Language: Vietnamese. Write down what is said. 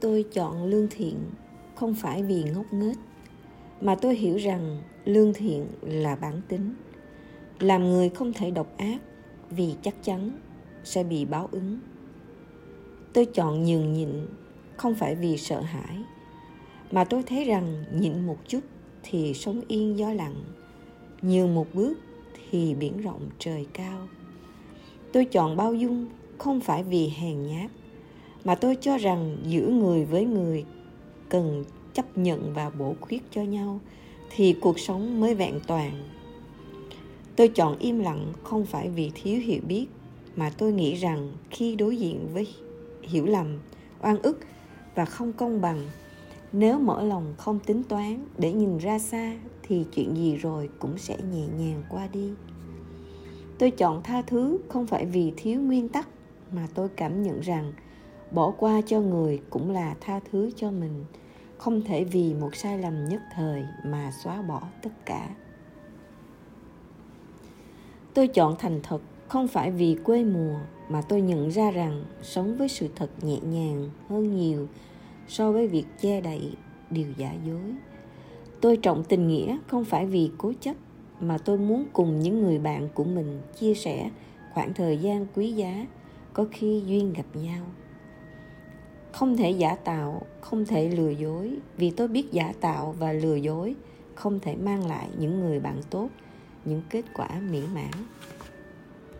tôi chọn lương thiện không phải vì ngốc nghếch, mà tôi hiểu rằng lương thiện là bản tính. Làm người không thể độc ác vì chắc chắn sẽ bị báo ứng. Tôi chọn nhường nhịn không phải vì sợ hãi, mà tôi thấy rằng nhịn một chút thì sống yên gió lặng, nhường một bước thì biển rộng trời cao. Tôi chọn bao dung không phải vì hèn nhát mà tôi cho rằng giữa người với người cần chấp nhận và bổ khuyết cho nhau thì cuộc sống mới vẹn toàn. Tôi chọn im lặng không phải vì thiếu hiểu biết, mà tôi nghĩ rằng khi đối diện với hiểu lầm, oan ức và không công bằng, nếu mở lòng không tính toán để nhìn ra xa thì chuyện gì rồi cũng sẽ nhẹ nhàng qua đi. Tôi chọn tha thứ không phải vì thiếu nguyên tắc, mà tôi cảm nhận rằng bỏ qua cho người cũng là tha thứ cho mình. Không thể vì một sai lầm nhất thời mà xóa bỏ tất cả. Tôi chọn thành thật, không phải vì quê mùa mà tôi nhận ra rằng sống với sự thật nhẹ nhàng hơn nhiều so với việc che đậy điều giả dối. Tôi trọng tình nghĩa không phải vì cố chấp mà tôi muốn cùng những người bạn của mình chia sẻ khoảng thời gian quý giá, có khi duyên gặp nhau không thể giả tạo, không thể lừa dối. Vì tôi biết giả tạo và lừa dối không thể mang lại những người bạn tốt, những kết quả mỹ mãn.